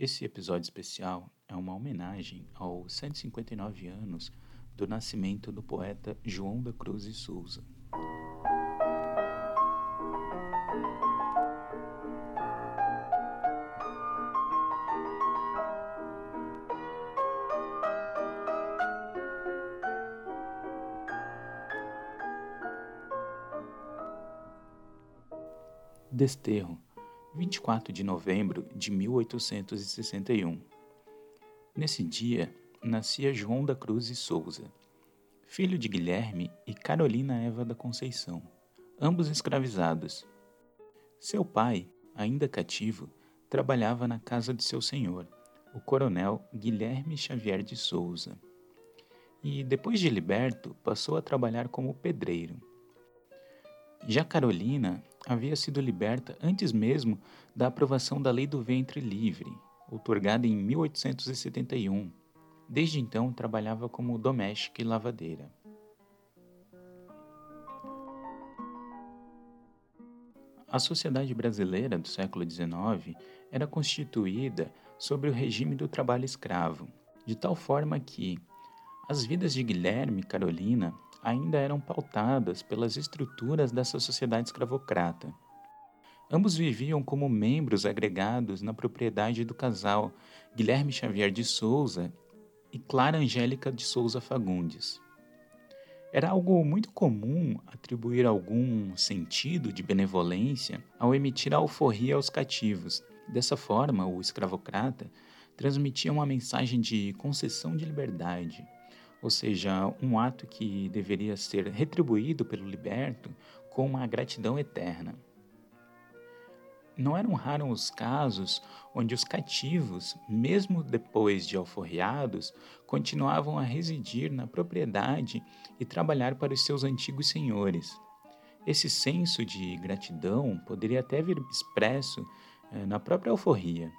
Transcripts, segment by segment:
Esse episódio especial é uma homenagem aos 159 anos do nascimento do poeta João da Cruz e Souza. Desterro, 24 de novembro de 1861. Nesse dia, nascia João da Cruz e Souza, filho de Guilherme e Carolina Eva da Conceição, ambos escravizados. Seu pai, ainda cativo, trabalhava na casa de seu senhor, o coronel Guilherme Xavier de Souza. E, depois de liberto, passou a trabalhar como pedreiro. Já Carolina havia sido liberta antes mesmo da aprovação da Lei do Ventre Livre, outorgada em 1871. Desde então, trabalhava como doméstica e lavadeira. A sociedade brasileira do século XIX era constituída sobre o regime do trabalho escravo, de tal forma que as vidas de Guilherme e Carolina ainda eram pautadas pelas estruturas dessa sociedade escravocrata. Ambos viviam como membros agregados na propriedade do casal Guilherme Xavier de Souza e Clara Angélica de Souza Fagundes. Era algo muito comum atribuir algum sentido de benevolência ao emitir alforria aos cativos. Dessa forma, o escravocrata transmitia uma mensagem de concessão de liberdade, ou seja, um ato que deveria ser retribuído pelo liberto com uma gratidão eterna. Não eram raros os casos onde os cativos, mesmo depois de alforriados, continuavam a residir na propriedade e trabalhar para os seus antigos senhores. Esse senso de gratidão poderia até vir expresso eh, na própria alforria.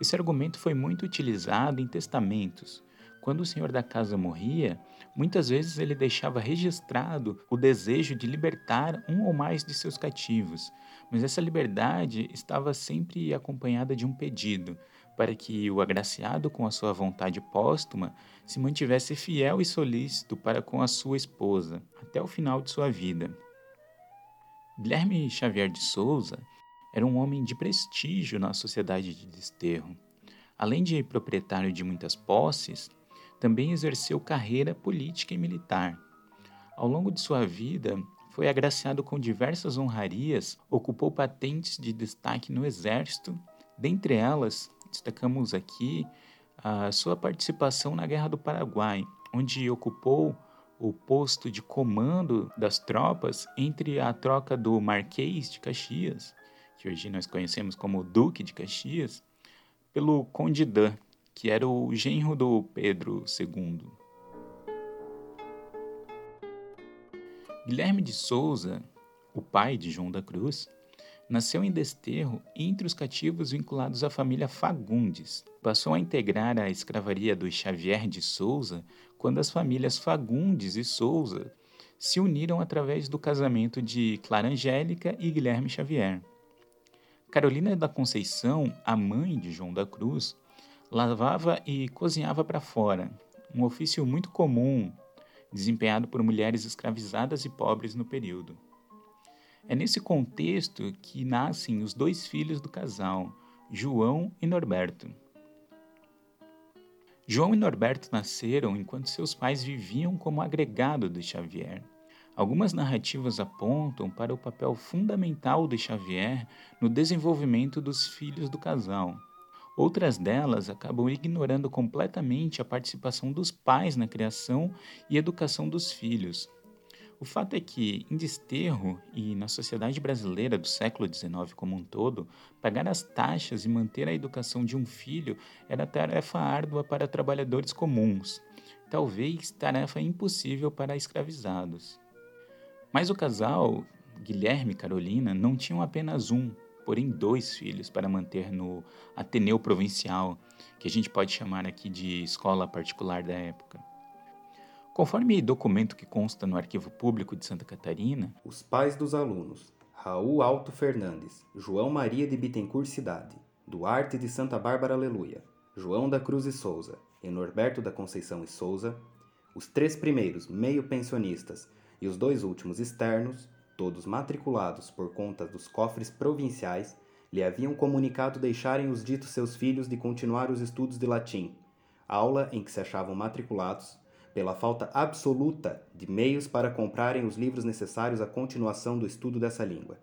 Esse argumento foi muito utilizado em testamentos, quando o senhor da casa morria, muitas vezes ele deixava registrado o desejo de libertar um ou mais de seus cativos, mas essa liberdade estava sempre acompanhada de um pedido para que o agraciado com a sua vontade póstuma se mantivesse fiel e solícito para com a sua esposa até o final de sua vida. Guilherme Xavier de Souza era um homem de prestígio na sociedade de desterro. Além de proprietário de muitas posses, também exerceu carreira política e militar. Ao longo de sua vida, foi agraciado com diversas honrarias, ocupou patentes de destaque no Exército, dentre elas, destacamos aqui a sua participação na Guerra do Paraguai, onde ocupou o posto de comando das tropas entre a troca do Marquês de Caxias, que hoje nós conhecemos como Duque de Caxias, pelo Conde Dan, que era o genro do Pedro II. Guilherme de Souza, o pai de João da Cruz, nasceu em Desterro entre os cativos vinculados à família Fagundes. Passou a integrar a escravaria do Xavier de Souza quando as famílias Fagundes e Souza se uniram através do casamento de Clara Angélica e Guilherme Xavier. Carolina da Conceição, a mãe de João da Cruz, lavava e cozinhava para fora, um ofício muito comum desempenhado por mulheres escravizadas e pobres no período. É nesse contexto que nascem os dois filhos do casal, João e Norberto. João e Norberto nasceram enquanto seus pais viviam como agregado de Xavier. Algumas narrativas apontam para o papel fundamental de Xavier no desenvolvimento dos filhos do casal, Outras delas acabam ignorando completamente a participação dos pais na criação e educação dos filhos. O fato é que, em desterro e na sociedade brasileira do século XIX como um todo, pagar as taxas e manter a educação de um filho era tarefa árdua para trabalhadores comuns, talvez tarefa impossível para escravizados. Mas o casal, Guilherme e Carolina, não tinham apenas um, porém dois filhos para manter no Ateneu Provincial, que a gente pode chamar aqui de escola particular da época. Conforme documento que consta no Arquivo Público de Santa Catarina, os pais dos alunos, Raul Alto Fernandes, João Maria de Bittencourt Cidade, Duarte de Santa Bárbara Aleluia, João da Cruz e Souza e Norberto da Conceição e Souza, os três primeiros meio pensionistas e os dois últimos externos, todos matriculados por conta dos cofres provinciais, lhe haviam comunicado deixarem os ditos seus filhos de continuar os estudos de latim, aula em que se achavam matriculados, pela falta absoluta de meios para comprarem os livros necessários à continuação do estudo dessa língua.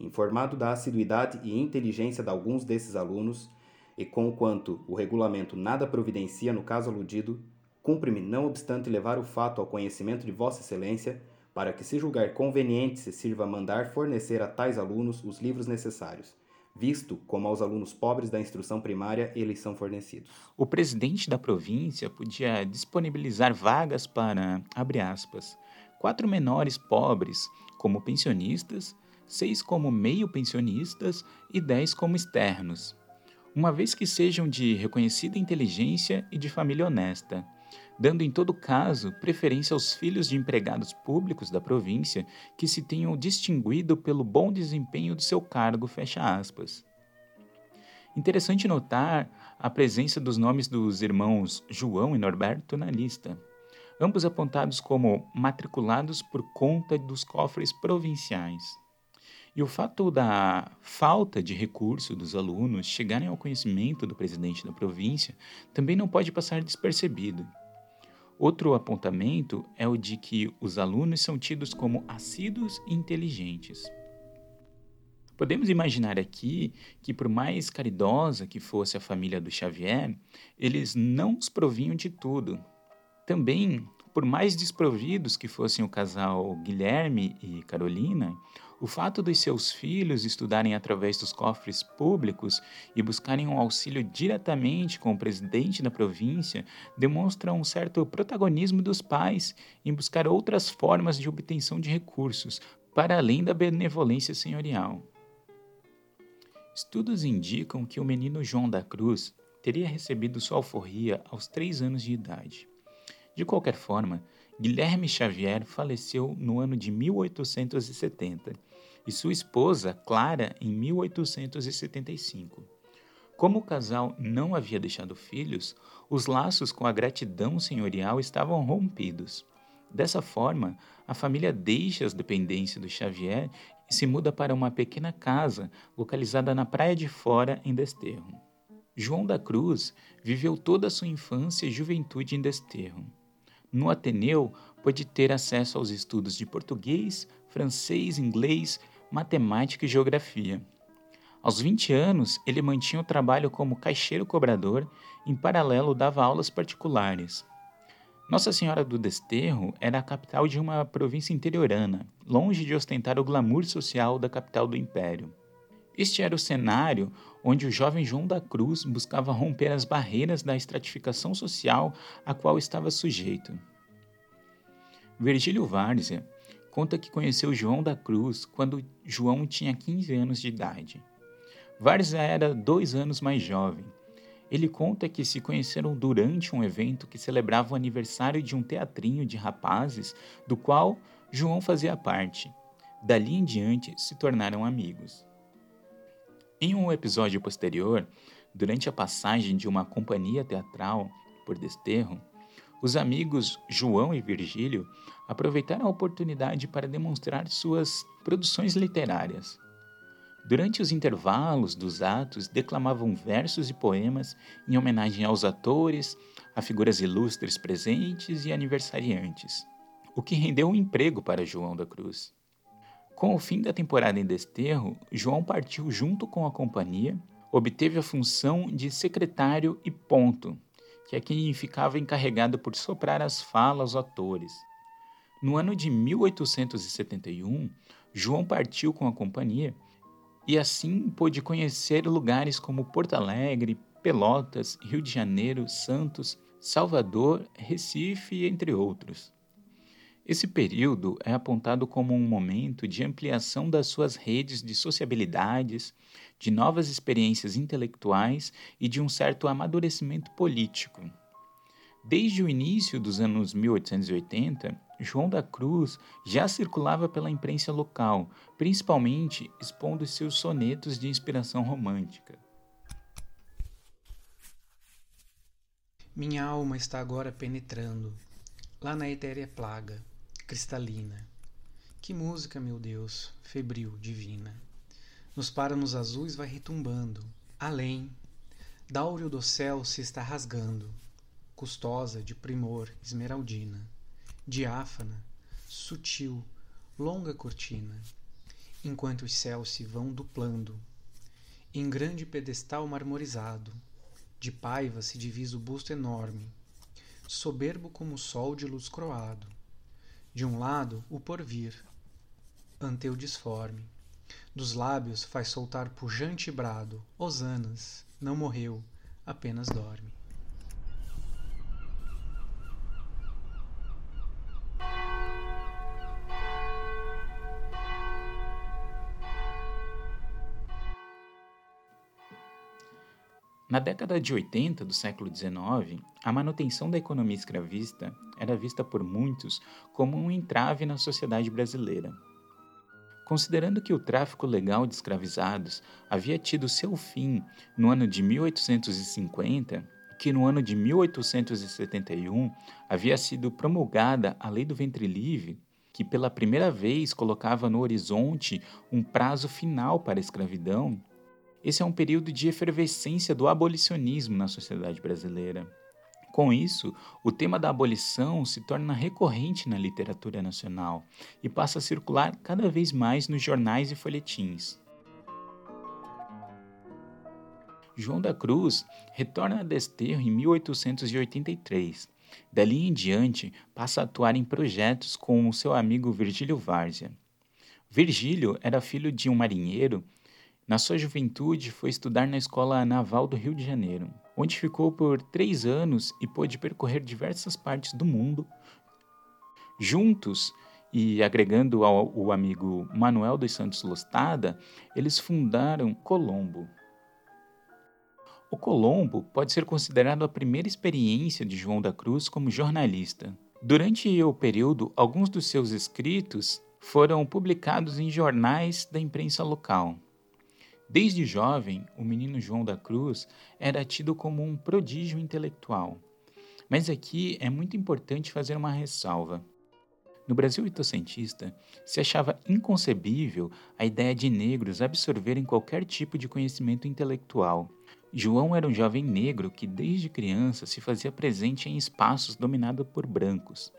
Informado da assiduidade e inteligência de alguns desses alunos, e com quanto o regulamento nada providencia no caso aludido, cumpre-me, não obstante, levar o fato ao conhecimento de Vossa Excelência, para que, se julgar conveniente, se sirva mandar fornecer a tais alunos os livros necessários, visto como aos alunos pobres da instrução primária eles são fornecidos. O presidente da província podia disponibilizar vagas para, abre aspas, quatro menores pobres como pensionistas seis como meio pensionistas e dez como externos, uma vez que sejam de reconhecida inteligência e de família honesta, dando em todo caso preferência aos filhos de empregados públicos da província que se tenham distinguido pelo bom desempenho do seu cargo. Interessante notar a presença dos nomes dos irmãos João e Norberto na lista, ambos apontados como matriculados por conta dos cofres provinciais. E o fato da falta de recurso dos alunos chegarem ao conhecimento do presidente da província também não pode passar despercebido. Outro apontamento é o de que os alunos são tidos como assíduos e inteligentes. Podemos imaginar aqui que, por mais caridosa que fosse a família do Xavier, eles não os provinham de tudo. Também, por mais desprovidos que fossem o casal Guilherme e Carolina, o fato dos seus filhos estudarem através dos cofres públicos e buscarem um auxílio diretamente com o presidente da província demonstra um certo protagonismo dos pais em buscar outras formas de obtenção de recursos, para além da benevolência senhorial. Estudos indicam que o menino João da Cruz teria recebido sua alforria aos três anos de idade. De qualquer forma, Guilherme Xavier faleceu no ano de 1870 e sua esposa, Clara, em 1875. Como o casal não havia deixado filhos, os laços com a gratidão senhorial estavam rompidos. Dessa forma, a família deixa as dependências do Xavier e se muda para uma pequena casa localizada na Praia de Fora, em Desterro. João da Cruz viveu toda a sua infância e juventude em Desterro. No Ateneu, pôde ter acesso aos estudos de português, francês, inglês matemática e geografia. Aos 20 anos, ele mantinha o trabalho como caixeiro cobrador, em paralelo dava aulas particulares. Nossa Senhora do Desterro era a capital de uma província interiorana, longe de ostentar o glamour social da capital do império. Este era o cenário onde o jovem João da Cruz buscava romper as barreiras da estratificação social a qual estava sujeito. Virgílio Várzea conta que conheceu João da Cruz quando João tinha 15 anos de idade. Várzea era dois anos mais jovem. Ele conta que se conheceram durante um evento que celebrava o aniversário de um teatrinho de rapazes, do qual João fazia parte. Dali em diante se tornaram amigos. Em um episódio posterior, durante a passagem de uma companhia teatral por Desterro, os amigos João e Virgílio aproveitaram a oportunidade para demonstrar suas produções literárias. Durante os intervalos dos atos, declamavam versos e poemas em homenagem aos atores, a figuras ilustres presentes e aniversariantes, o que rendeu um emprego para João da Cruz. Com o fim da temporada em Desterro, João partiu junto com a companhia, obteve a função de secretário e ponto, que é quem ficava encarregado por soprar as falas aos atores. No ano de 1871, João partiu com a companhia e assim pôde conhecer lugares como Porto Alegre, Pelotas, Rio de Janeiro, Santos, Salvador, Recife, entre outros. Esse período é apontado como um momento de ampliação das suas redes de sociabilidades, de novas experiências intelectuais e de um certo amadurecimento político. Desde o início dos anos 1880, João da Cruz já circulava pela imprensa local, principalmente expondo seus sonetos de inspiração romântica. Minha alma está agora penetrando, lá na etérea plaga, cristalina. Que música, meu Deus, febril, divina. Nos páramos azuis vai retumbando, além, dáureo do céu se está rasgando, custosa de primor esmeraldina, diáfana, sutil, longa cortina, enquanto os céus se vão duplando, em grande pedestal marmorizado, de paiva se divisa o busto enorme, soberbo como o sol de luz croado. De um lado, o porvir, anteu disforme. Dos lábios faz soltar pujante brado, Osanas, não morreu, apenas dorme. Na década de 80 do século XIX, a manutenção da economia escravista era vista por muitos como um entrave na sociedade brasileira. Considerando que o tráfico legal de escravizados havia tido seu fim no ano de 1850, que no ano de 1871 havia sido promulgada a Lei do Ventre Livre, que pela primeira vez colocava no horizonte um prazo final para a escravidão, esse é um período de efervescência do abolicionismo na sociedade brasileira. Com isso, o tema da abolição se torna recorrente na literatura nacional e passa a circular cada vez mais nos jornais e folhetins. João da Cruz retorna a Desterro em 1883. Dali em diante, passa a atuar em projetos com o seu amigo Virgílio Várzea. Virgílio era filho de um marinheiro na sua juventude, foi estudar na Escola Naval do Rio de Janeiro, onde ficou por três anos e pôde percorrer diversas partes do mundo. Juntos, e agregando ao amigo Manuel dos Santos Lostada, eles fundaram Colombo. O Colombo pode ser considerado a primeira experiência de João da Cruz como jornalista. Durante o período, alguns dos seus escritos foram publicados em jornais da imprensa local. Desde jovem, o menino João da Cruz era tido como um prodígio intelectual. Mas aqui é muito importante fazer uma ressalva. No Brasil itocentista, se achava inconcebível a ideia de negros absorverem qualquer tipo de conhecimento intelectual. João era um jovem negro que, desde criança, se fazia presente em espaços dominados por brancos.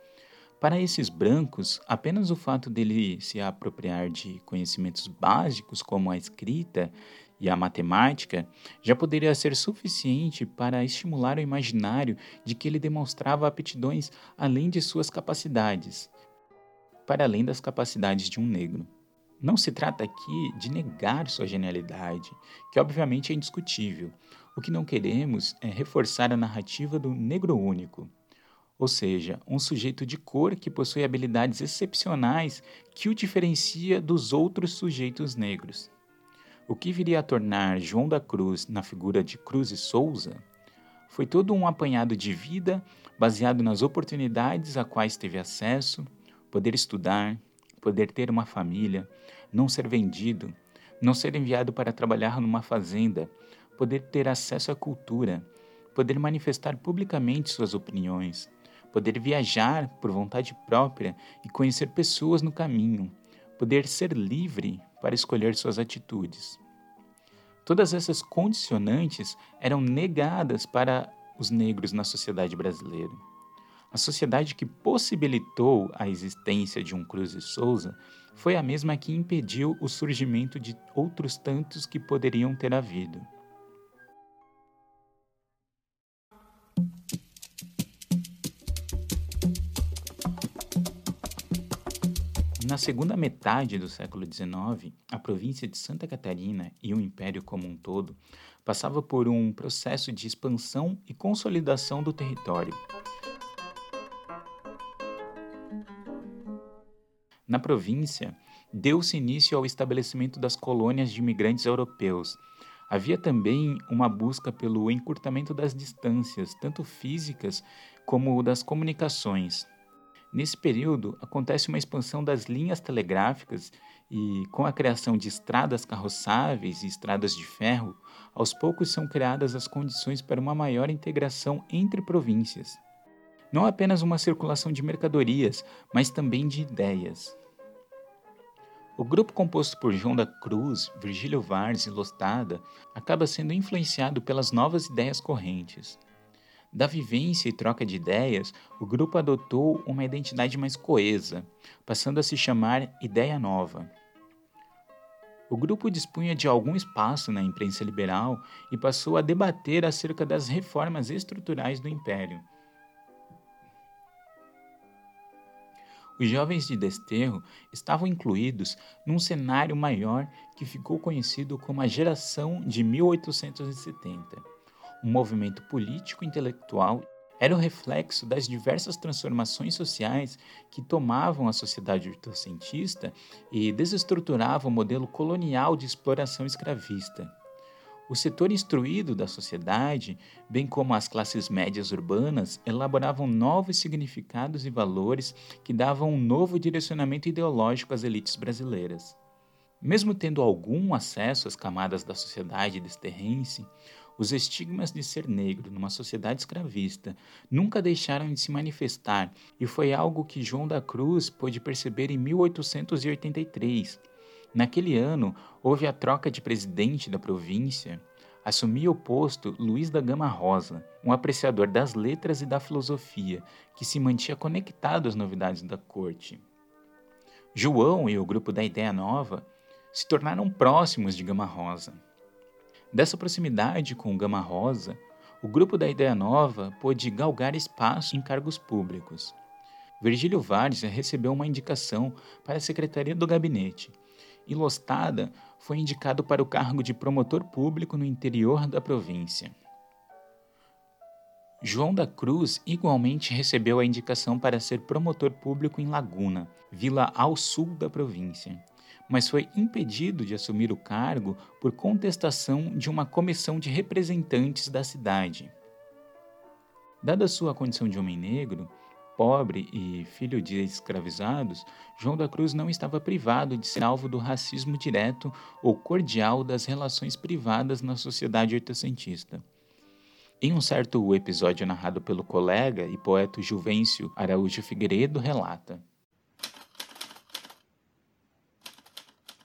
Para esses brancos, apenas o fato dele se apropriar de conhecimentos básicos como a escrita e a matemática já poderia ser suficiente para estimular o imaginário de que ele demonstrava aptidões além de suas capacidades, para além das capacidades de um negro. Não se trata aqui de negar sua genialidade, que obviamente é indiscutível. O que não queremos é reforçar a narrativa do negro único ou seja, um sujeito de cor que possui habilidades excepcionais que o diferencia dos outros sujeitos negros. O que viria a tornar João da Cruz na figura de Cruz e Souza foi todo um apanhado de vida baseado nas oportunidades a quais teve acesso, poder estudar, poder ter uma família, não ser vendido, não ser enviado para trabalhar numa fazenda, poder ter acesso à cultura, poder manifestar publicamente suas opiniões, poder viajar por vontade própria e conhecer pessoas no caminho, poder ser livre para escolher suas atitudes. Todas essas condicionantes eram negadas para os negros na sociedade brasileira. A sociedade que possibilitou a existência de um Cruz e Souza foi a mesma que impediu o surgimento de outros tantos que poderiam ter havido. Na segunda metade do século XIX, a província de Santa Catarina e o Império como um todo passava por um processo de expansão e consolidação do território. Na província, deu-se início ao estabelecimento das colônias de imigrantes europeus. Havia também uma busca pelo encurtamento das distâncias, tanto físicas como das comunicações. Nesse período, acontece uma expansão das linhas telegráficas e, com a criação de estradas carroçáveis e estradas de ferro, aos poucos são criadas as condições para uma maior integração entre províncias. Não apenas uma circulação de mercadorias, mas também de ideias. O grupo composto por João da Cruz, Virgílio Vars e Lostada acaba sendo influenciado pelas novas ideias correntes. Da vivência e troca de ideias, o grupo adotou uma identidade mais coesa, passando a se chamar Ideia Nova. O grupo dispunha de algum espaço na imprensa liberal e passou a debater acerca das reformas estruturais do Império. Os jovens de Desterro estavam incluídos num cenário maior que ficou conhecido como a Geração de 1870 um movimento político intelectual era o reflexo das diversas transformações sociais que tomavam a sociedade oitocentista e desestruturavam o modelo colonial de exploração escravista. O setor instruído da sociedade, bem como as classes médias urbanas, elaboravam novos significados e valores que davam um novo direcionamento ideológico às elites brasileiras. Mesmo tendo algum acesso às camadas da sociedade desterrense, os estigmas de ser negro numa sociedade escravista nunca deixaram de se manifestar e foi algo que João da Cruz pôde perceber em 1883. Naquele ano, houve a troca de presidente da província. Assumia o posto Luiz da Gama Rosa, um apreciador das letras e da filosofia, que se mantinha conectado às novidades da corte. João e o grupo da Ideia Nova se tornaram próximos de Gama Rosa. Dessa proximidade com o Gama Rosa, o grupo da Ideia Nova pôde galgar espaço em cargos públicos. Virgílio Várzea recebeu uma indicação para a Secretaria do Gabinete e Lostada foi indicado para o cargo de promotor público no interior da província. João da Cruz igualmente recebeu a indicação para ser promotor público em Laguna, vila ao sul da província, mas foi impedido de assumir o cargo por contestação de uma comissão de representantes da cidade. Dada sua condição de homem negro, pobre e filho de escravizados, João da Cruz não estava privado de ser alvo do racismo direto ou cordial das relações privadas na sociedade oitocentista. Em um certo episódio narrado pelo colega e poeta Juvencio Araújo Figueiredo, relata: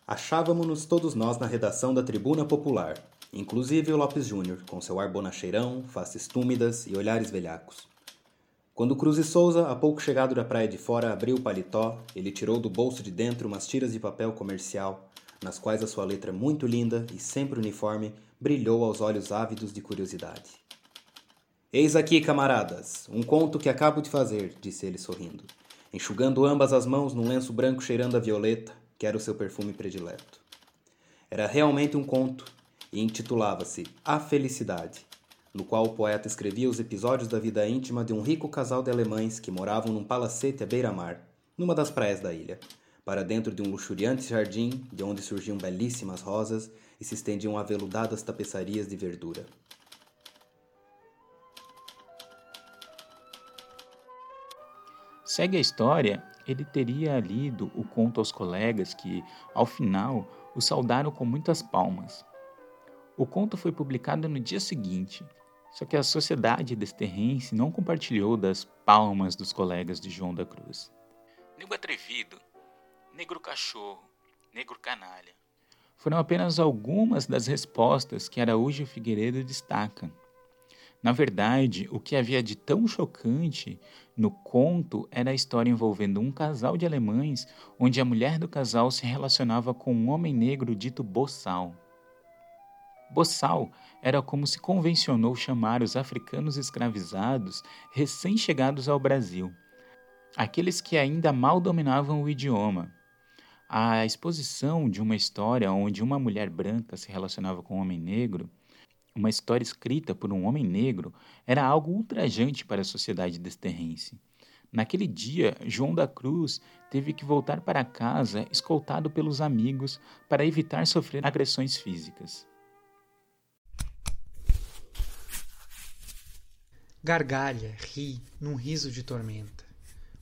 Achávamos-nos todos nós na redação da Tribuna Popular, inclusive o Lopes Júnior, com seu ar bonacheirão, faces túmidas e olhares velhacos. Quando Cruz e Souza, há pouco chegado da praia de fora, abriu o paletó, ele tirou do bolso de dentro umas tiras de papel comercial, nas quais a sua letra muito linda e sempre uniforme brilhou aos olhos ávidos de curiosidade. Eis aqui, camaradas, um conto que acabo de fazer, disse ele sorrindo, enxugando ambas as mãos num lenço branco cheirando a violeta, que era o seu perfume predileto. Era realmente um conto e intitulava-se A Felicidade, no qual o poeta escrevia os episódios da vida íntima de um rico casal de alemães que moravam num palacete à beira-mar, numa das praias da ilha, para dentro de um luxuriante jardim de onde surgiam belíssimas rosas e se estendiam aveludadas tapeçarias de verdura. Segue a história ele teria lido o conto aos colegas que, ao final, o saudaram com muitas palmas. O conto foi publicado no dia seguinte, só que a sociedade desterrense não compartilhou das palmas dos colegas de João da Cruz. Negro atrevido, negro cachorro, negro canalha. Foram apenas algumas das respostas que Araújo Figueiredo destaca. Na verdade, o que havia de tão chocante no conto era a história envolvendo um casal de alemães onde a mulher do casal se relacionava com um homem negro dito boçal. Boçal era como se convencionou chamar os africanos escravizados recém-chegados ao Brasil, aqueles que ainda mal dominavam o idioma. A exposição de uma história onde uma mulher branca se relacionava com um homem negro uma história escrita por um homem negro era algo ultrajante para a sociedade desterrense. Naquele dia, João da Cruz teve que voltar para casa escoltado pelos amigos para evitar sofrer agressões físicas. Gargalha, ri, num riso de tormenta.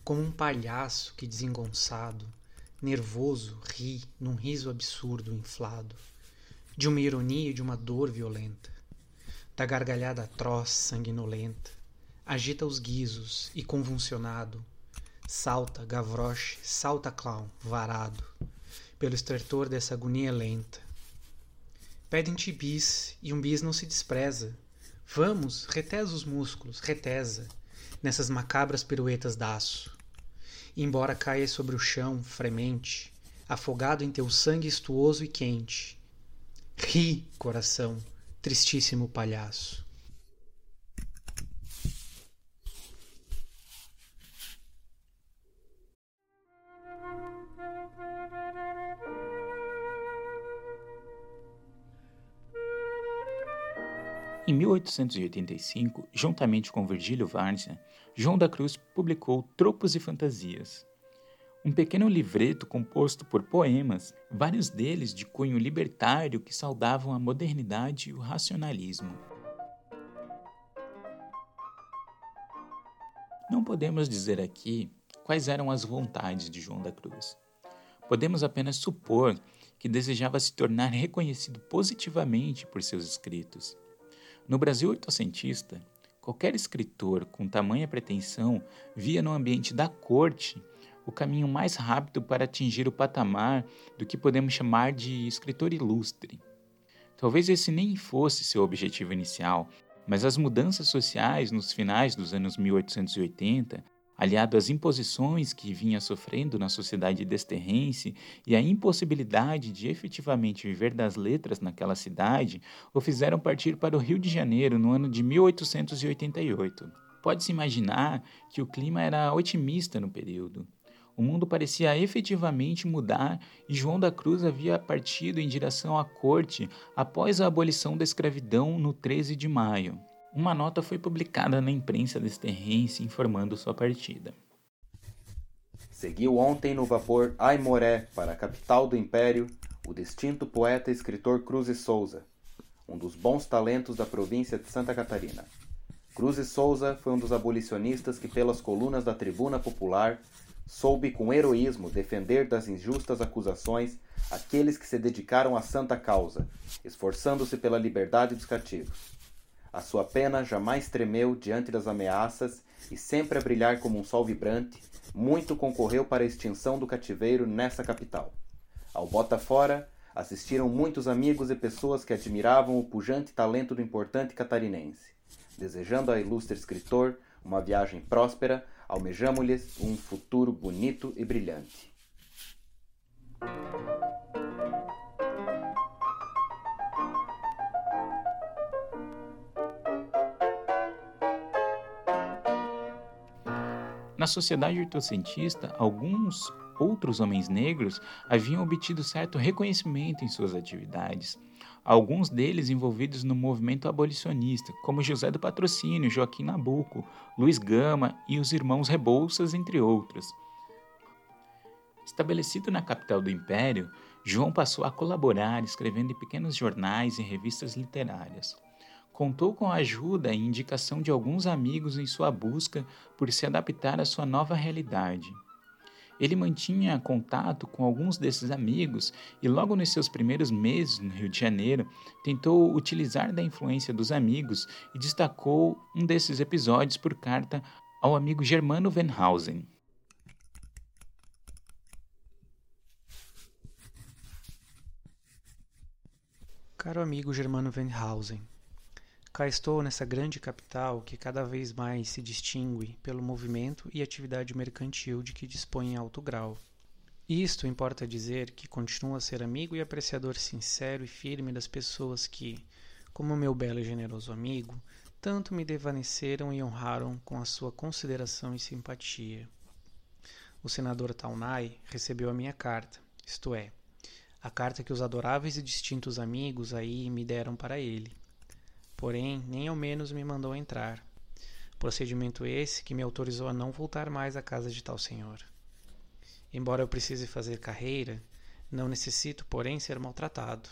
como um palhaço que desengonçado, nervoso, ri num riso absurdo inflado, de uma ironia e de uma dor violenta, da gargalhada atroz, sanguinolenta, agita os guizos e convulsionado, salta gavroche, salta clown, varado, pelo estertor dessa agonia lenta. Pedem-te bis e um bis não se despreza. Vamos, retesa os músculos, retesa, nessas macabras piruetas d'áço. embora caias sobre o chão, fremente, afogado em teu sangue estuoso e quente. Ri, coração, tristíssimo palhaço. Em 1885, juntamente com Virgílio Várzea, João da Cruz publicou Tropos e Fantasias, um pequeno livreto composto por poemas, vários deles de cunho libertário que saudavam a modernidade e o racionalismo. Não podemos dizer aqui quais eram as vontades de João da Cruz. Podemos apenas supor que desejava se tornar reconhecido positivamente por seus escritos no Brasil oitocentista, qualquer escritor com tamanha pretensão via no ambiente da corte o caminho mais rápido para atingir o patamar do que podemos chamar de escritor ilustre. Talvez esse nem fosse seu objetivo inicial, mas as mudanças sociais nos finais dos anos 1880 aliado às imposições que vinha sofrendo na sociedade desterrense e à impossibilidade de efetivamente viver das letras naquela cidade, o fizeram partir para o Rio de Janeiro no ano de 1888. Pode-se imaginar que o clima era otimista no período. O mundo parecia efetivamente mudar e João da Cruz havia partido em direção à corte após a abolição da escravidão no 13 de maio. Uma nota foi publicada na imprensa desterrense informando sua partida. Seguiu ontem no vapor Aimoré para a capital do Império o distinto poeta e escritor Cruz e Souza, um dos bons talentos da província de Santa Catarina. Cruz e Souza foi um dos abolicionistas que, pelas colunas da Tribuna Popular, soube com heroísmo defender das injustas acusações aqueles que se dedicaram à santa causa, esforçando-se pela liberdade dos cativos. A sua pena jamais tremeu diante das ameaças e, sempre a brilhar como um sol vibrante, muito concorreu para a extinção do cativeiro nessa capital. Ao Bota Fora, assistiram muitos amigos e pessoas que admiravam o pujante talento do importante catarinense. Desejando ao ilustre escritor uma viagem próspera, almejamo-lhes um futuro bonito e brilhante. Na sociedade ortocentista, alguns outros homens negros haviam obtido certo reconhecimento em suas atividades, alguns deles envolvidos no movimento abolicionista, como José do Patrocínio, Joaquim Nabuco, Luiz Gama e os irmãos Rebouças, entre outros. Estabelecido na capital do Império, João passou a colaborar escrevendo em pequenos jornais e revistas literárias contou com a ajuda e indicação de alguns amigos em sua busca por se adaptar à sua nova realidade. Ele mantinha contato com alguns desses amigos e, logo nos seus primeiros meses no Rio de Janeiro, tentou utilizar da influência dos amigos e destacou um desses episódios por carta ao amigo Germano Venhausen. Caro amigo Germano Venhausen, Cá estou nessa grande capital que cada vez mais se distingue pelo movimento e atividade mercantil de que dispõe em alto grau. Isto importa dizer que continuo a ser amigo e apreciador sincero e firme das pessoas que, como meu belo e generoso amigo, tanto me devaneceram e honraram com a sua consideração e simpatia. O senador Taunay recebeu a minha carta, isto é, a carta que os adoráveis e distintos amigos aí me deram para ele porém nem ao menos me mandou entrar. Procedimento esse que me autorizou a não voltar mais à casa de tal senhor. Embora eu precise fazer carreira, não necessito, porém, ser maltratado.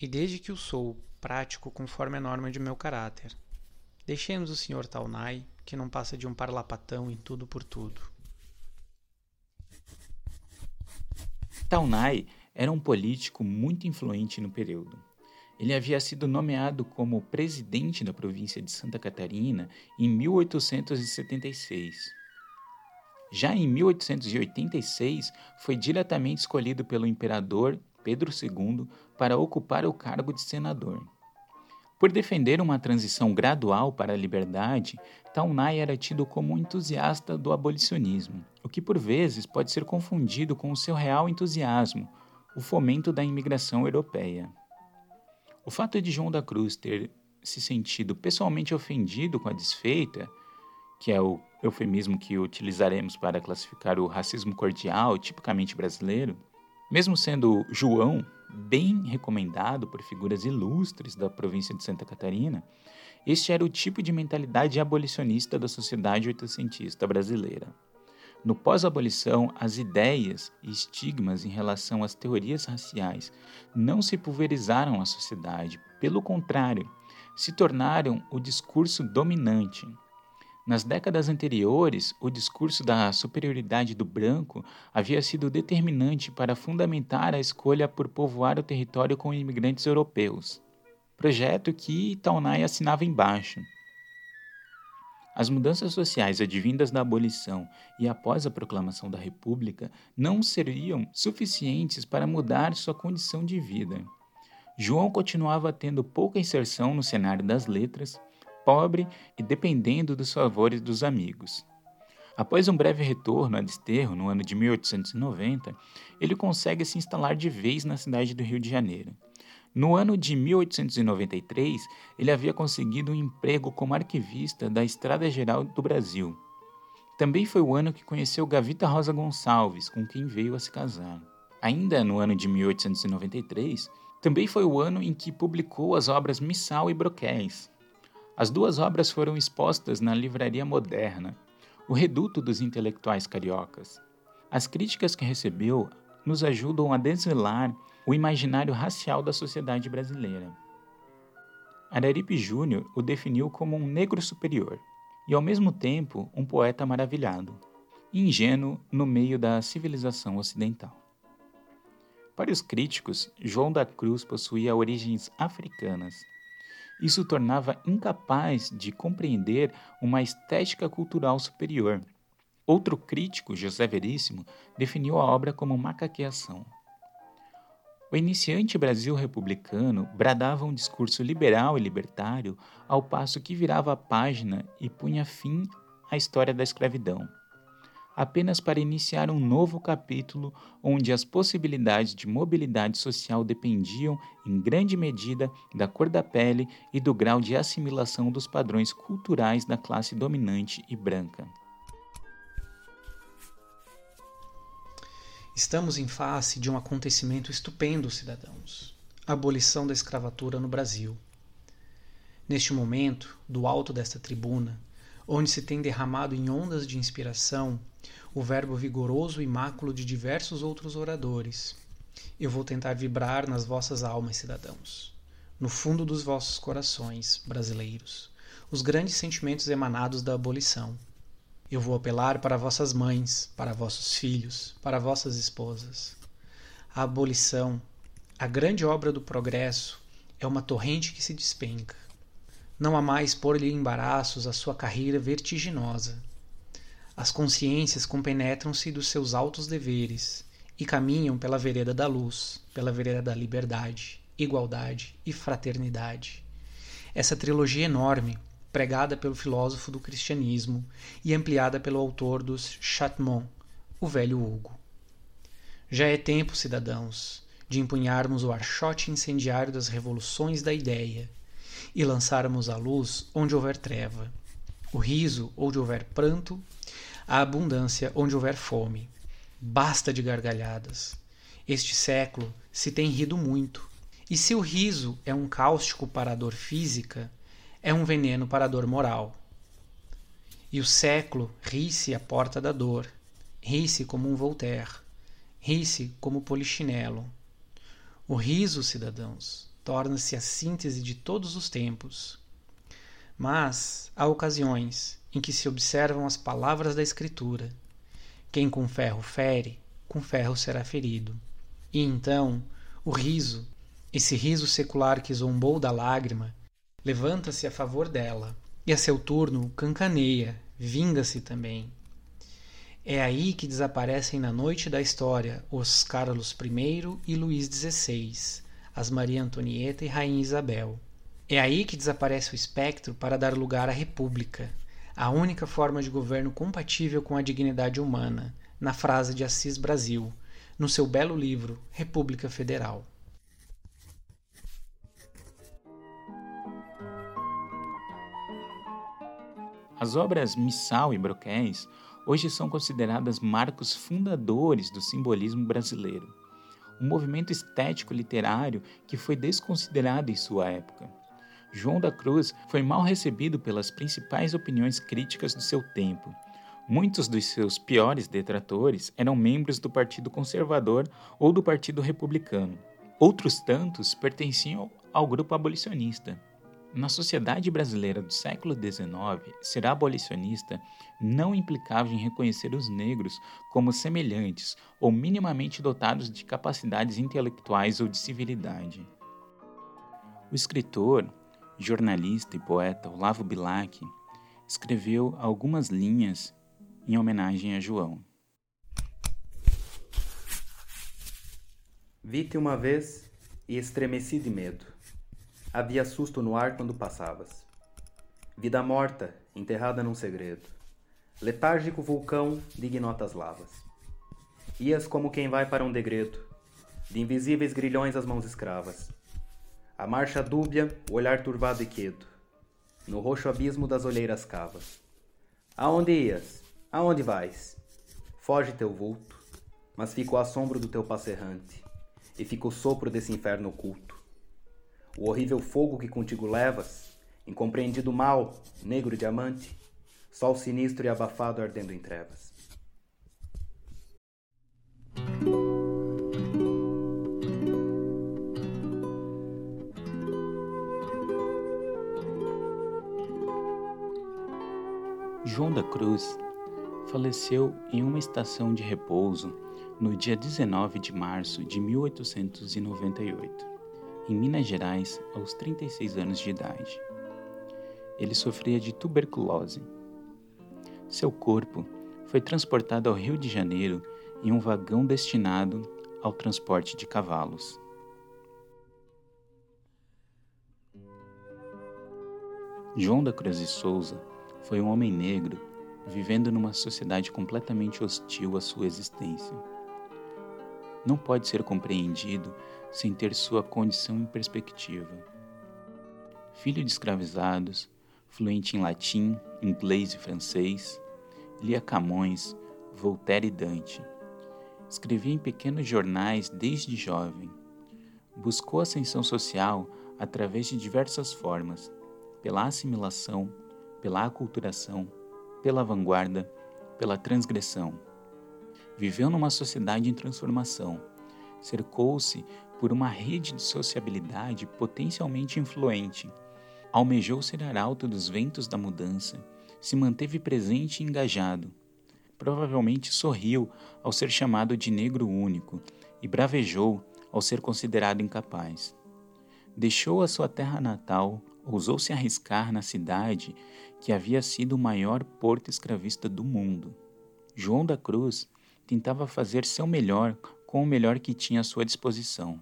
E desde que o sou, prático conforme a norma de meu caráter. Deixemos o senhor Taunay, que não passa de um parlapatão em tudo por tudo. Taunay era um político muito influente no período ele havia sido nomeado como presidente da província de Santa Catarina em 1876. Já em 1886, foi diretamente escolhido pelo imperador Pedro II para ocupar o cargo de senador. Por defender uma transição gradual para a liberdade, Taunay era tido como um entusiasta do abolicionismo, o que por vezes pode ser confundido com o seu real entusiasmo, o fomento da imigração europeia. O fato de João da Cruz ter se sentido pessoalmente ofendido com a desfeita, que é o eufemismo que utilizaremos para classificar o racismo cordial tipicamente brasileiro, mesmo sendo João bem recomendado por figuras ilustres da província de Santa Catarina, este era o tipo de mentalidade abolicionista da sociedade oitocentista brasileira. No pós-abolição, as ideias e estigmas em relação às teorias raciais não se pulverizaram à sociedade, pelo contrário, se tornaram o discurso dominante. Nas décadas anteriores, o discurso da superioridade do branco havia sido determinante para fundamentar a escolha por povoar o território com imigrantes europeus, projeto que Taunay assinava embaixo. As mudanças sociais advindas da abolição e após a proclamação da República não seriam suficientes para mudar sua condição de vida. João continuava tendo pouca inserção no cenário das letras, pobre e dependendo dos favores dos amigos. Após um breve retorno a Desterro, no ano de 1890, ele consegue se instalar de vez na cidade do Rio de Janeiro. No ano de 1893, ele havia conseguido um emprego como arquivista da Estrada Geral do Brasil. Também foi o ano que conheceu Gavita Rosa Gonçalves, com quem veio a se casar. Ainda no ano de 1893, também foi o ano em que publicou as obras Missal e Broquéis. As duas obras foram expostas na Livraria Moderna, o reduto dos intelectuais cariocas. As críticas que recebeu nos ajudam a desvelar o imaginário racial da sociedade brasileira. Araripe Júnior o definiu como um negro superior e, ao mesmo tempo, um poeta maravilhado, ingênuo no meio da civilização ocidental. Para os críticos, João da Cruz possuía origens africanas. Isso o tornava incapaz de compreender uma estética cultural superior. Outro crítico, José Veríssimo, definiu a obra como macaqueação. O iniciante Brasil republicano bradava um discurso liberal e libertário, ao passo que virava a página e punha fim à história da escravidão, apenas para iniciar um novo capítulo onde as possibilidades de mobilidade social dependiam, em grande medida, da cor da pele e do grau de assimilação dos padrões culturais da classe dominante e branca. Estamos em face de um acontecimento estupendo, cidadãos: a abolição da escravatura no Brasil. Neste momento, do alto desta tribuna, onde se tem derramado em ondas de inspiração o verbo vigoroso e máculo de diversos outros oradores, eu vou tentar vibrar nas vossas almas, cidadãos, no fundo dos vossos corações, brasileiros, os grandes sentimentos emanados da abolição eu vou apelar para vossas mães, para vossos filhos, para vossas esposas. A abolição, a grande obra do progresso, é uma torrente que se despenca. Não há mais pôr-lhe embaraços a sua carreira vertiginosa. As consciências compenetram-se dos seus altos deveres e caminham pela vereda da luz, pela vereda da liberdade, igualdade e fraternidade. Essa trilogia enorme pregada pelo filósofo do cristianismo e ampliada pelo autor dos Chatmon, o velho Hugo. Já é tempo, cidadãos, de empunharmos o archote incendiário das revoluções da ideia e lançarmos a luz onde houver treva, o riso onde houver pranto, a abundância onde houver fome. Basta de gargalhadas. Este século se tem rido muito. E se o riso é um cáustico para a dor física, é um veneno para a dor moral. E o século ri-se à porta da dor, ri-se como um Voltaire, ri-se como polichinelo. O riso, cidadãos, torna-se a síntese de todos os tempos. Mas há ocasiões em que se observam as palavras da Escritura. Quem com ferro fere, com ferro será ferido. E então, o riso, esse riso secular que zombou da lágrima, levanta-se a favor dela e a seu turno cancaneia, vinga-se também. É aí que desaparecem na noite da história os Carlos I e Luís XVI, as Maria Antonieta e Rainha Isabel. É aí que desaparece o espectro para dar lugar à República, a única forma de governo compatível com a dignidade humana, na frase de Assis Brasil, no seu belo livro República Federal. As obras Missal e Broquéis hoje são consideradas marcos fundadores do simbolismo brasileiro, um movimento estético literário que foi desconsiderado em sua época. João da Cruz foi mal recebido pelas principais opiniões críticas do seu tempo. Muitos dos seus piores detratores eram membros do Partido Conservador ou do Partido Republicano. Outros tantos pertenciam ao grupo abolicionista. Na sociedade brasileira do século XIX, ser abolicionista não implicava em reconhecer os negros como semelhantes ou minimamente dotados de capacidades intelectuais ou de civilidade. O escritor, jornalista e poeta Olavo Bilac escreveu algumas linhas em homenagem a João. Vi-te uma vez e estremeci de medo Havia susto no ar quando passavas. Vida morta, enterrada num segredo. Letárgico vulcão de ignotas lavas. Ias como quem vai para um degredo, de invisíveis grilhões as mãos escravas. A marcha dúbia, o olhar turvado e quedo. No roxo abismo das olheiras cavas. Aonde ias? Aonde vais? Foge teu vulto, mas fica o assombro do teu passo errante, e fica o sopro desse inferno oculto o horrível fogo que contigo levas, incompreendido mal, negro diamante, sol sinistro e abafado ardendo em trevas. João da Cruz faleceu em uma estação de repouso no dia 19 de março de 1898 em Minas Gerais aos 36 anos de idade. Ele sofria de tuberculose. Seu corpo foi transportado ao Rio de Janeiro em um vagão destinado ao transporte de cavalos. João da Cruz e Souza foi um homem negro vivendo numa sociedade completamente hostil à sua existência. Não pode ser compreendido sem ter sua condição em perspectiva. Filho de escravizados, fluente em latim, inglês e francês, lia Camões, Voltaire e Dante. Escrevia em pequenos jornais desde jovem. Buscou ascensão social através de diversas formas, pela assimilação, pela aculturação, pela vanguarda, pela transgressão. Viveu numa sociedade em transformação, cercou-se por uma rede de sociabilidade potencialmente influente. Almejou ser arauto dos ventos da mudança, se manteve presente e engajado. Provavelmente sorriu ao ser chamado de negro único e bravejou ao ser considerado incapaz. Deixou a sua terra natal, ousou se arriscar na cidade que havia sido o maior porto escravista do mundo. João da Cruz tentava fazer seu melhor com o melhor que tinha à sua disposição.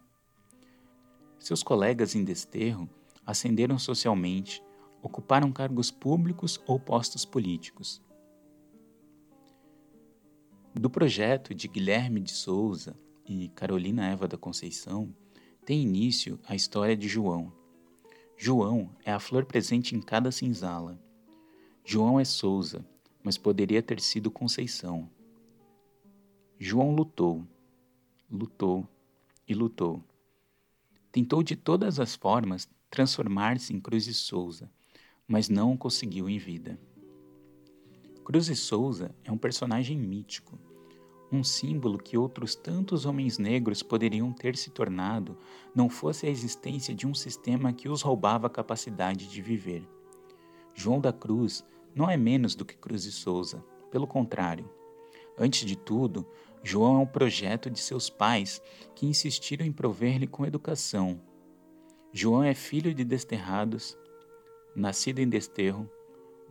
Seus colegas em desterro ascenderam socialmente, ocuparam cargos públicos ou postos políticos. Do projeto de Guilherme de Souza e Carolina Eva da Conceição tem início a história de João. João é a flor presente em cada cinzala. João é Souza, mas poderia ter sido Conceição. João lutou, lutou e lutou. Tentou de todas as formas transformar-se em Cruz e Souza, mas não o conseguiu em vida. Cruz e Souza é um personagem mítico, um símbolo que outros tantos homens negros poderiam ter se tornado não fosse a existência de um sistema que os roubava a capacidade de viver. João da Cruz não é menos do que Cruz e Souza, pelo contrário. Antes de tudo, João é um projeto de seus pais que insistiram em prover-lhe com educação. João é filho de desterrados, nascido em desterro,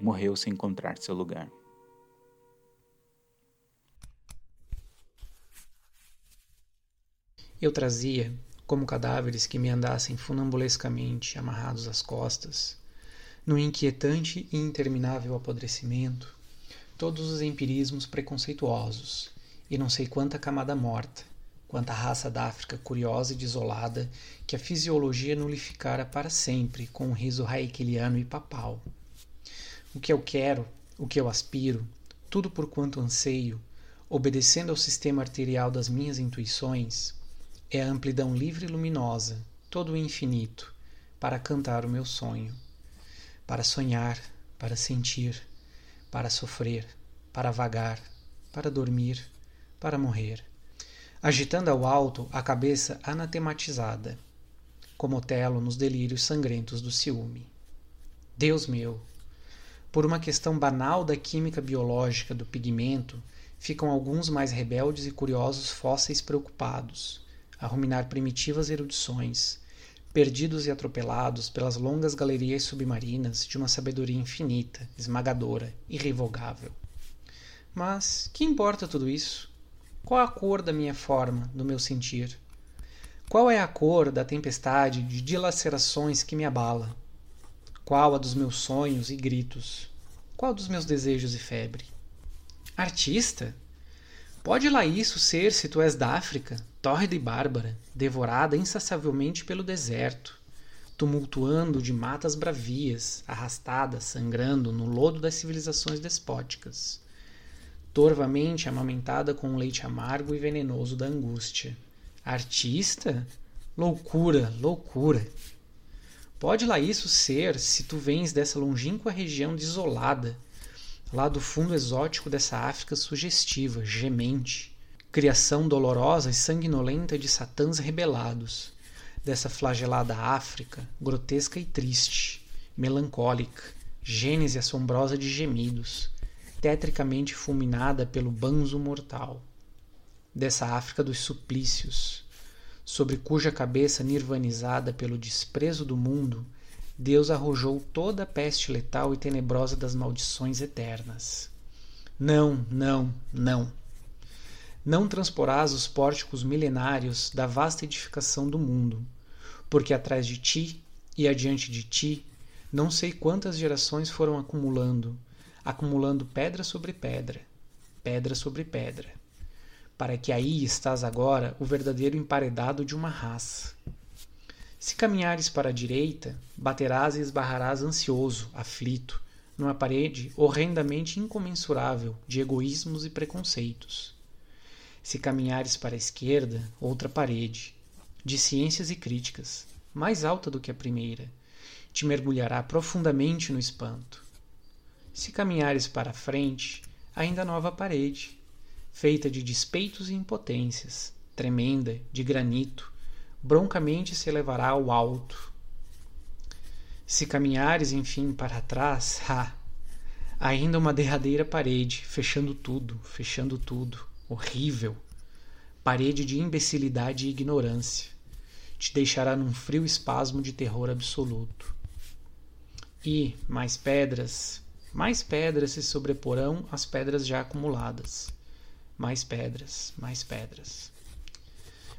morreu sem encontrar seu lugar. Eu trazia, como cadáveres que me andassem funambulescamente amarrados às costas, no inquietante e interminável apodrecimento, todos os empirismos preconceituosos, e não sei quanta camada morta, quanta raça da África curiosa e desolada que a fisiologia nulificara para sempre com um riso raikeliano e papal. O que eu quero, o que eu aspiro, tudo por quanto anseio, obedecendo ao sistema arterial das minhas intuições, é a amplidão livre e luminosa, todo o infinito, para cantar o meu sonho, para sonhar, para sentir, para sofrer, para vagar, para dormir, para morrer, agitando ao alto a cabeça anatematizada, como Otelo nos delírios sangrentos do ciúme. Deus meu! Por uma questão banal da química biológica do pigmento, ficam alguns mais rebeldes e curiosos fósseis preocupados a ruminar primitivas erudições, perdidos e atropelados pelas longas galerias submarinas de uma sabedoria infinita, esmagadora, irrevogável. Mas que importa tudo isso? Qual a cor da minha forma, do meu sentir? Qual é a cor da tempestade de dilacerações que me abala? Qual a dos meus sonhos e gritos? Qual dos meus desejos e febre? Artista? Pode lá isso ser se tu és da África, tórrida e bárbara, devorada insaciavelmente pelo deserto, tumultuando de matas bravias, arrastada, sangrando no lodo das civilizações despóticas, torvamente amamentada com o leite amargo e venenoso da angústia. Artista? Loucura, loucura. Pode lá isso ser se tu vens dessa longínqua região desolada, lá do fundo exótico dessa África sugestiva, gemente, criação dolorosa e sanguinolenta de satãs rebelados, dessa flagelada África, grotesca e triste, melancólica, gênese assombrosa de gemidos, tetricamente fulminada pelo banzo mortal, dessa África dos suplícios, sobre cuja cabeça nirvanizada pelo desprezo do mundo Deus arrojou toda a peste letal e tenebrosa das maldições eternas. Não, não, não. Não transporás os pórticos milenários da vasta edificação do mundo, porque atrás de ti e adiante de ti, não sei quantas gerações foram acumulando, acumulando pedra sobre pedra, pedra sobre pedra, para que aí estás agora o verdadeiro emparedado de uma raça se caminhares para a direita, baterás e esbarrarás ansioso, aflito, numa parede horrendamente incomensurável de egoísmos e preconceitos. Se caminhares para a esquerda, outra parede, de ciências e críticas, mais alta do que a primeira, te mergulhará profundamente no espanto. Se caminhares para frente, ainda nova parede, feita de despeitos e impotências, tremenda, de granito, broncamente se elevará ao alto. Se caminhares, enfim, para trás, ha! Ainda uma derradeira parede, fechando tudo, fechando tudo. Horrível. Parede de imbecilidade e ignorância. Te deixará num frio espasmo de terror absoluto. E mais pedras, mais pedras se sobreporão às pedras já acumuladas. Mais pedras, mais pedras.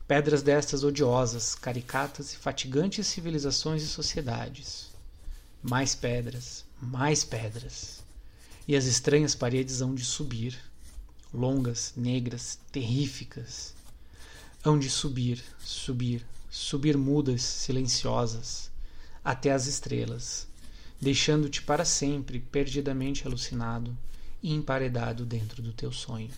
Pedras destas odiosas, caricatas e fatigantes civilizações e sociedades. Mais pedras, mais pedras. E as estranhas paredes hão de subir, longas, negras, terríficas. Hão de subir, subir, subir mudas, silenciosas, até as estrelas, deixando-te para sempre perdidamente alucinado e emparedado dentro do teu sonho.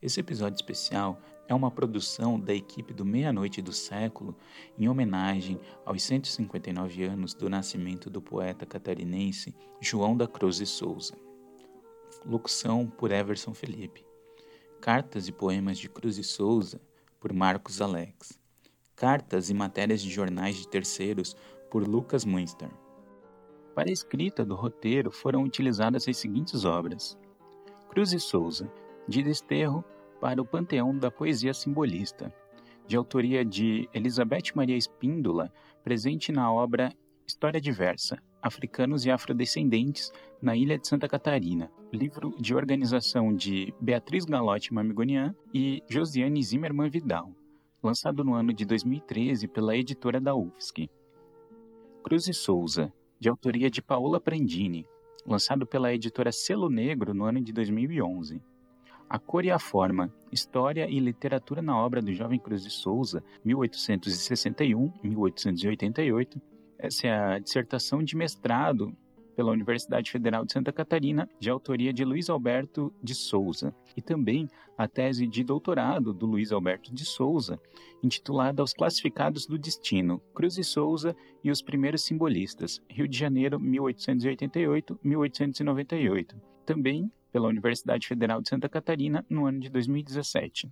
Esse episódio especial é uma produção da equipe do Meia-Noite do Século em homenagem aos 159 anos do nascimento do poeta catarinense João da Cruz e Souza. locução por Everson Felipe. Cartas e poemas de Cruz e Souza, por Marcos Alex. Cartas e matérias de jornais de terceiros, por Lucas Munster. Para a escrita do roteiro foram utilizadas as seguintes obras: Cruz e Souza, de Desterro para o Panteão da Poesia Simbolista, de autoria de Elizabeth Maria Espíndola, presente na obra História Diversa, Africanos e Afrodescendentes na Ilha de Santa Catarina, livro de organização de Beatriz Galotti Mamigonian e Josiane Zimmermann Vidal, lançado no ano de 2013 pela editora da UFSC. Cruz e Souza, de autoria de Paola Prandini, lançado pela editora Selo Negro no ano de 2011. A Cor e a Forma, História e Literatura na Obra do Jovem Cruz de Souza, 1861-1888. Essa é a dissertação de mestrado pela Universidade Federal de Santa Catarina, de autoria de Luiz Alberto de Souza, e também a tese de doutorado do Luiz Alberto de Souza, intitulada Os Classificados do Destino, Cruz e Souza e os Primeiros Simbolistas, Rio de Janeiro, 1888-1898, também pela Universidade Federal de Santa Catarina, no ano de 2017.